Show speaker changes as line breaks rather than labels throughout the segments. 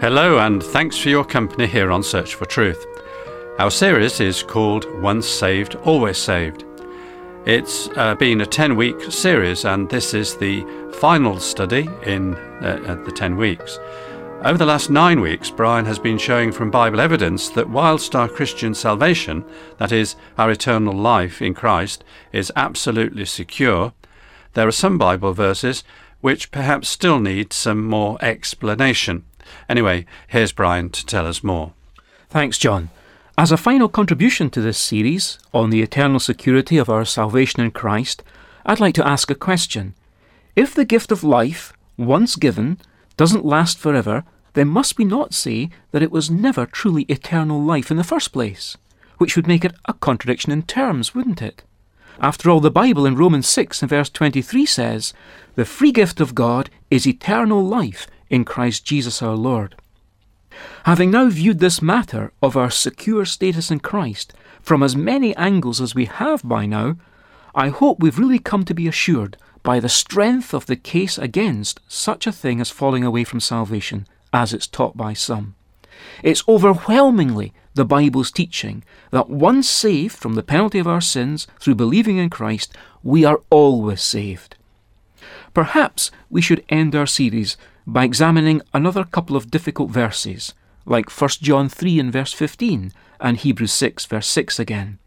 Hello, and thanks for your company here on Search for Truth. Our series is called Once Saved, Always Saved. It's uh, been a 10 week series, and this is the final study in uh, the 10 weeks. Over the last nine weeks, Brian has been showing from Bible evidence that whilst our Christian salvation, that is, our eternal life in Christ, is absolutely secure, there are some Bible verses which perhaps still need some more explanation. Anyway, here's Brian to tell us more.
Thanks, John. As a final contribution to this series on the eternal security of our salvation in Christ, I'd like to ask a question. If the gift of life, once given, doesn't last forever, then must we not say that it was never truly eternal life in the first place? Which would make it a contradiction in terms, wouldn't it? After all, the Bible in Romans 6 and verse 23 says, The free gift of God is eternal life in Christ Jesus our Lord. Having now viewed this matter of our secure status in Christ from as many angles as we have by now, I hope we've really come to be assured by the strength of the case against such a thing as falling away from salvation, as it's taught by some. It's overwhelmingly the Bible's teaching that once saved from the penalty of our sins through believing in Christ, we are always saved. Perhaps we should end our series by examining another couple of difficult verses, like 1 John 3 and verse 15 and Hebrews 6 verse 6 again.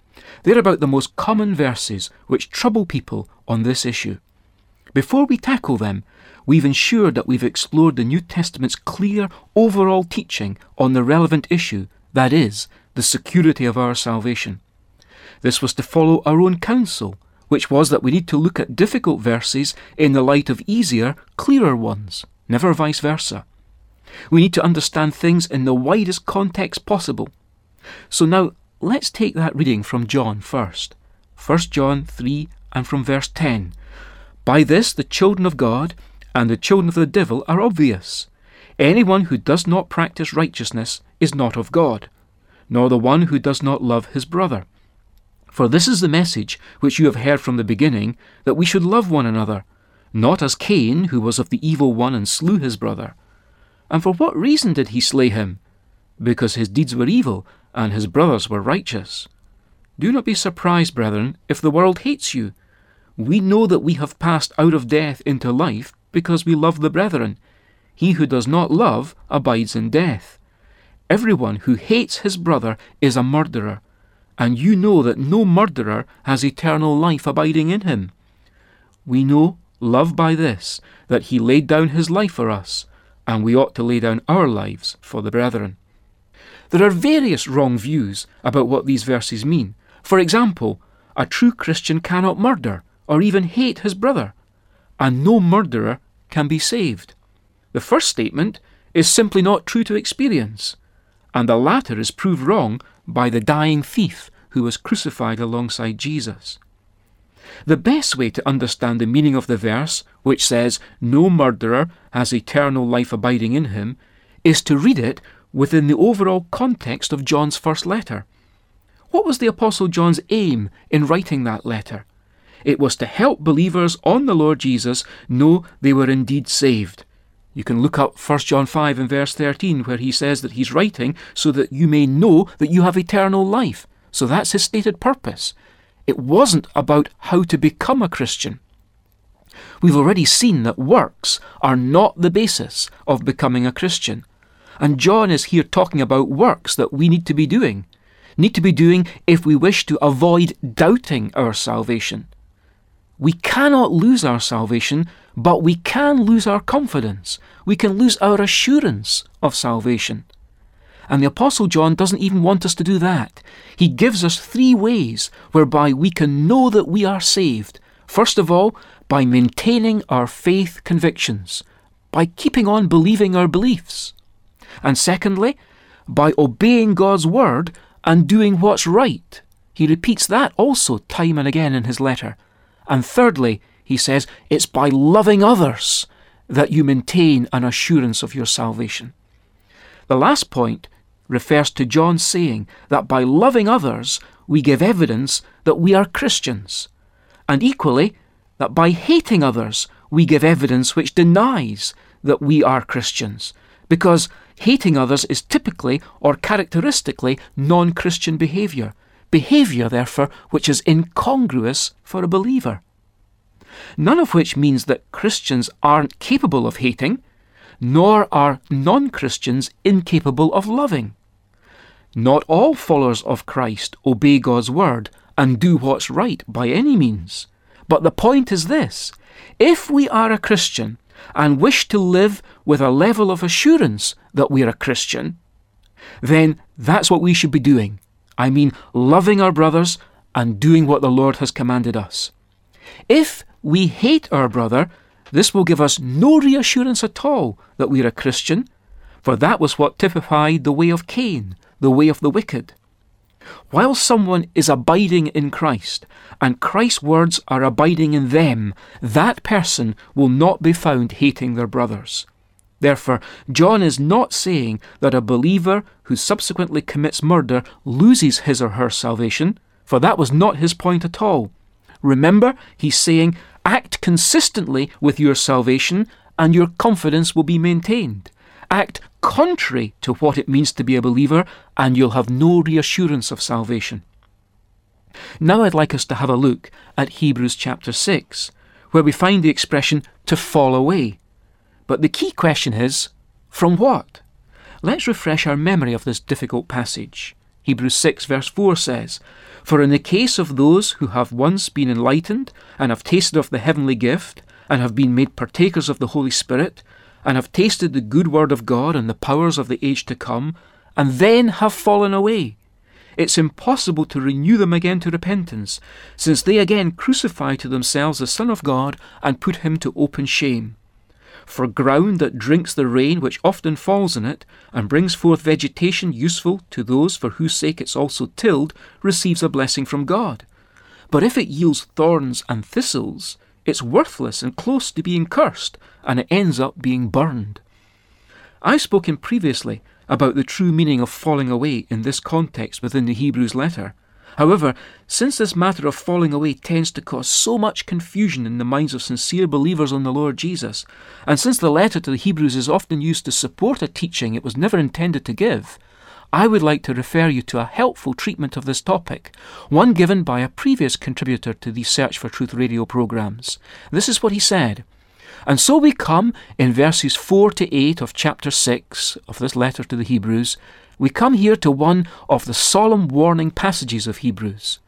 They're about the most common verses which trouble people on this issue. Before we tackle them, we've ensured that we've explored the New Testament's clear overall teaching on the relevant issue, that is, the security of our salvation. This was to follow our own counsel, which was that we need to look at difficult verses in the light of easier, clearer ones never vice versa. We need to understand things in the widest context possible. So now let's take that reading from John first. 1 John 3 and from verse 10. By this the children of God and the children of the devil are obvious. Anyone who does not practice righteousness is not of God, nor the one who does not love his brother. For this is the message which you have heard from the beginning, that we should love one another not as Cain, who was of the evil one and slew his brother. And for what reason did he slay him? Because his deeds were evil, and his brothers were righteous. Do not be surprised, brethren, if the world hates you. We know that we have passed out of death into life because we love the brethren. He who does not love abides in death. Everyone who hates his brother is a murderer, and you know that no murderer has eternal life abiding in him. We know love by this, that he laid down his life for us, and we ought to lay down our lives for the brethren. There are various wrong views about what these verses mean. For example, a true Christian cannot murder or even hate his brother, and no murderer can be saved. The first statement is simply not true to experience, and the latter is proved wrong by the dying thief who was crucified alongside Jesus. The best way to understand the meaning of the verse, which says, No murderer has eternal life abiding in him, is to read it within the overall context of John's first letter. What was the Apostle John's aim in writing that letter? It was to help believers on the Lord Jesus know they were indeed saved. You can look up 1 John 5 and verse 13, where he says that he's writing so that you may know that you have eternal life. So that's his stated purpose. It wasn't about how to become a Christian. We've already seen that works are not the basis of becoming a Christian. And John is here talking about works that we need to be doing, need to be doing if we wish to avoid doubting our salvation. We cannot lose our salvation, but we can lose our confidence. We can lose our assurance of salvation. And the Apostle John doesn't even want us to do that. He gives us three ways whereby we can know that we are saved. First of all, by maintaining our faith convictions, by keeping on believing our beliefs. And secondly, by obeying God's word and doing what's right. He repeats that also time and again in his letter. And thirdly, he says, it's by loving others that you maintain an assurance of your salvation. The last point refers to John saying that by loving others, we give evidence that we are Christians, and equally, that by hating others, we give evidence which denies that we are Christians, because hating others is typically or characteristically non Christian behaviour, behaviour, therefore, which is incongruous for a believer. None of which means that Christians aren't capable of hating, nor are non Christians incapable of loving. Not all followers of Christ obey God's word and do what's right by any means. But the point is this if we are a Christian and wish to live with a level of assurance that we're a Christian, then that's what we should be doing. I mean, loving our brothers and doing what the Lord has commanded us. If we hate our brother, this will give us no reassurance at all that we're a Christian, for that was what typified the way of Cain, the way of the wicked. While someone is abiding in Christ, and Christ's words are abiding in them, that person will not be found hating their brothers. Therefore, John is not saying that a believer who subsequently commits murder loses his or her salvation, for that was not his point at all. Remember, he's saying, act consistently with your salvation, and your confidence will be maintained. Act contrary to what it means to be a believer, and you'll have no reassurance of salvation. Now I'd like us to have a look at Hebrews chapter 6, where we find the expression to fall away. But the key question is from what? Let's refresh our memory of this difficult passage. Hebrews 6, verse 4 says, For in the case of those who have once been enlightened, and have tasted of the heavenly gift, and have been made partakers of the Holy Spirit, and have tasted the good word of God and the powers of the age to come, and then have fallen away. It's impossible to renew them again to repentance, since they again crucify to themselves the Son of God and put him to open shame. For ground that drinks the rain which often falls in it, and brings forth vegetation useful to those for whose sake it's also tilled, receives a blessing from God. But if it yields thorns and thistles, it's worthless and close to being cursed, and it ends up being burned. I've spoken previously about the true meaning of falling away in this context within the Hebrews letter. However, since this matter of falling away tends to cause so much confusion in the minds of sincere believers on the Lord Jesus, and since the letter to the Hebrews is often used to support a teaching it was never intended to give, I would like to refer you to a helpful treatment of this topic, one given by a previous contributor to the Search for Truth radio programs. This is what he said. And so we come in verses 4 to 8 of chapter 6 of this letter to the Hebrews, we come here to one of the solemn warning passages of Hebrews.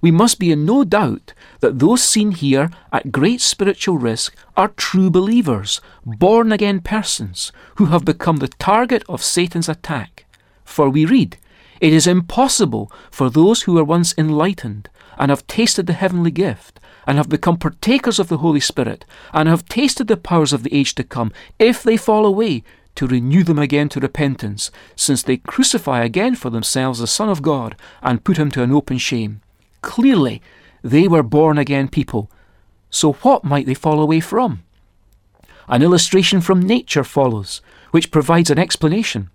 We must be in no doubt that those seen here at great spiritual risk are true believers, born again persons, who have become the target of Satan's attack. For we read, It is impossible for those who were once enlightened and have tasted the heavenly gift and have become partakers of the Holy Spirit and have tasted the powers of the age to come, if they fall away, to renew them again to repentance, since they crucify again for themselves the Son of God and put him to an open shame. Clearly, they were born again people. So what might they fall away from? An illustration from nature follows, which provides an explanation.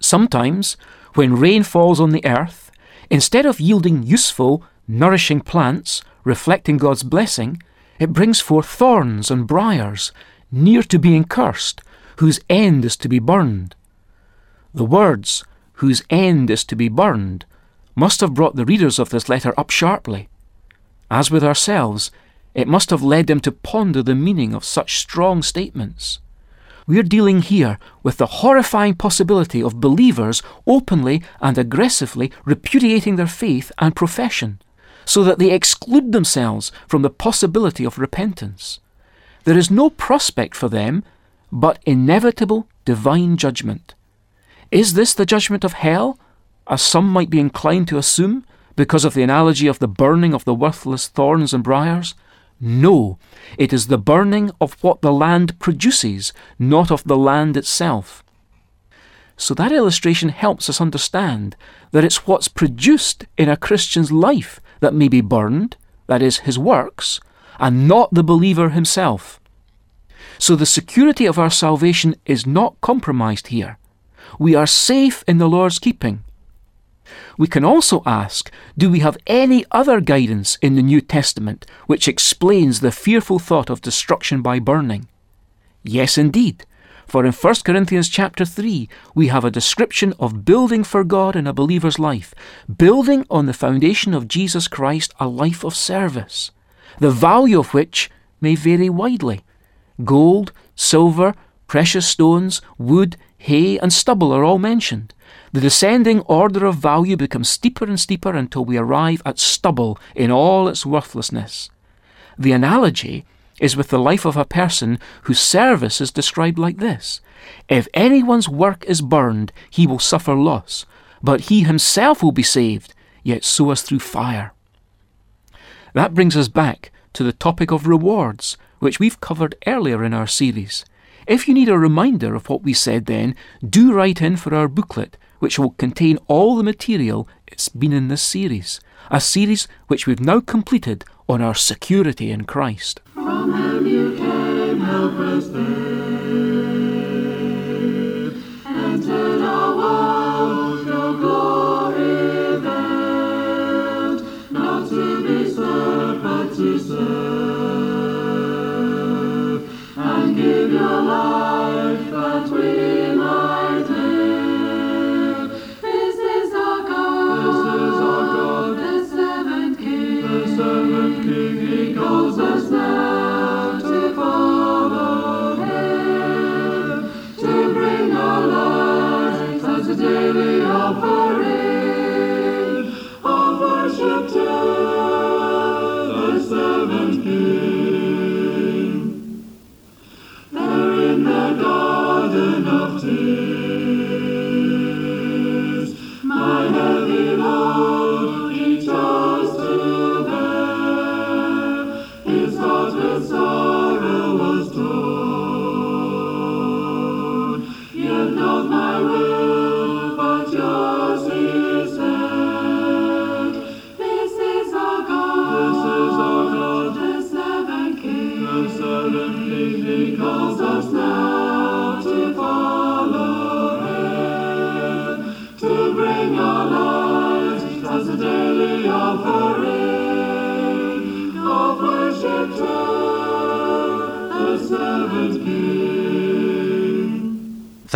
Sometimes, when rain falls on the earth, instead of yielding useful, nourishing plants, reflecting God's blessing, it brings forth thorns and briars, near to being cursed, whose end is to be burned. The words, whose end is to be burned, must have brought the readers of this letter up sharply. As with ourselves, it must have led them to ponder the meaning of such strong statements. We're dealing here with the horrifying possibility of believers openly and aggressively repudiating their faith and profession, so that they exclude themselves from the possibility of repentance. There is no prospect for them but inevitable divine judgment. Is this the judgment of hell, as some might be inclined to assume, because of the analogy of the burning of the worthless thorns and briars? No, it is the burning of what the land produces, not of the land itself. So that illustration helps us understand that it's what's produced in a Christian's life that may be burned, that is, his works, and not the believer himself. So the security of our salvation is not compromised here. We are safe in the Lord's keeping. We can also ask do we have any other guidance in the New Testament which explains the fearful thought of destruction by burning? Yes, indeed. For in 1 Corinthians chapter 3, we have a description of building for God in a believer's life, building on the foundation of Jesus Christ a life of service, the value of which may vary widely. Gold, silver, precious stones, wood, hay, and stubble are all mentioned. The descending order of value becomes steeper and steeper until we arrive at stubble in all its worthlessness. The analogy is with the life of a person whose service is described like this If anyone's work is burned, he will suffer loss, but he himself will be saved, yet so as through fire. That brings us back to the topic of rewards, which we've covered earlier in our series. If you need a reminder of what we said then, do write in for our booklet, which will contain all the material it's been in this series, a series which we've now completed on our security in Christ.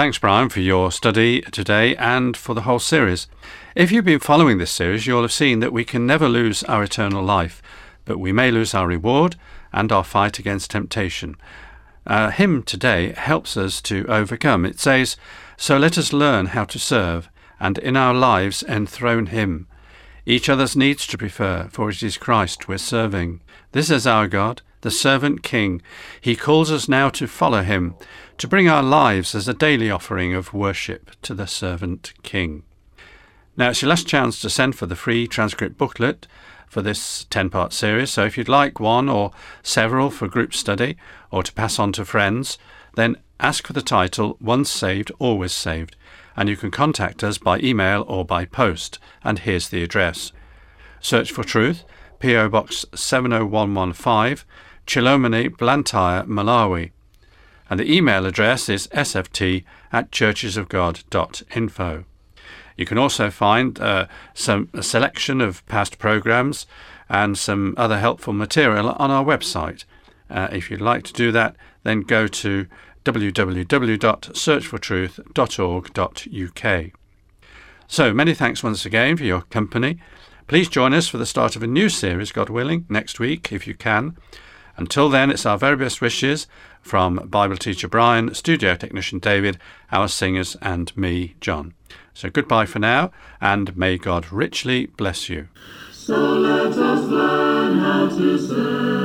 Thanks, Brian, for your study today and for the whole series. If you've been following this series, you'll have seen that we can never lose our eternal life, but we may lose our reward and our fight against temptation. Our hymn today helps us to overcome. It says, So let us learn how to serve, and in our lives enthrone Him. Each other's needs to prefer, for it is Christ we're serving. This is our God, the servant King. He calls us now to follow Him, to bring our lives as a daily offering of worship to the servant King. Now, it's your last chance to send for the free transcript booklet for this 10 part series. So, if you'd like one or several for group study or to pass on to friends, then ask for the title Once Saved, Always Saved. And you can contact us by email or by post. And here's the address Search for Truth, P.O. Box 70115, Chilomoni, Blantyre, Malawi. And the email address is sft at churchesofgod.info. You can also find uh, some a selection of past programs and some other helpful material on our website. Uh, if you'd like to do that, then go to www.searchfortruth.org.uk. So, many thanks once again for your company. Please join us for the start of a new series, God willing, next week if you can. Until then, it's our very best wishes from Bible teacher Brian, studio technician David, our singers, and me, John. So goodbye for now, and may God richly bless you.
So let us learn how to serve,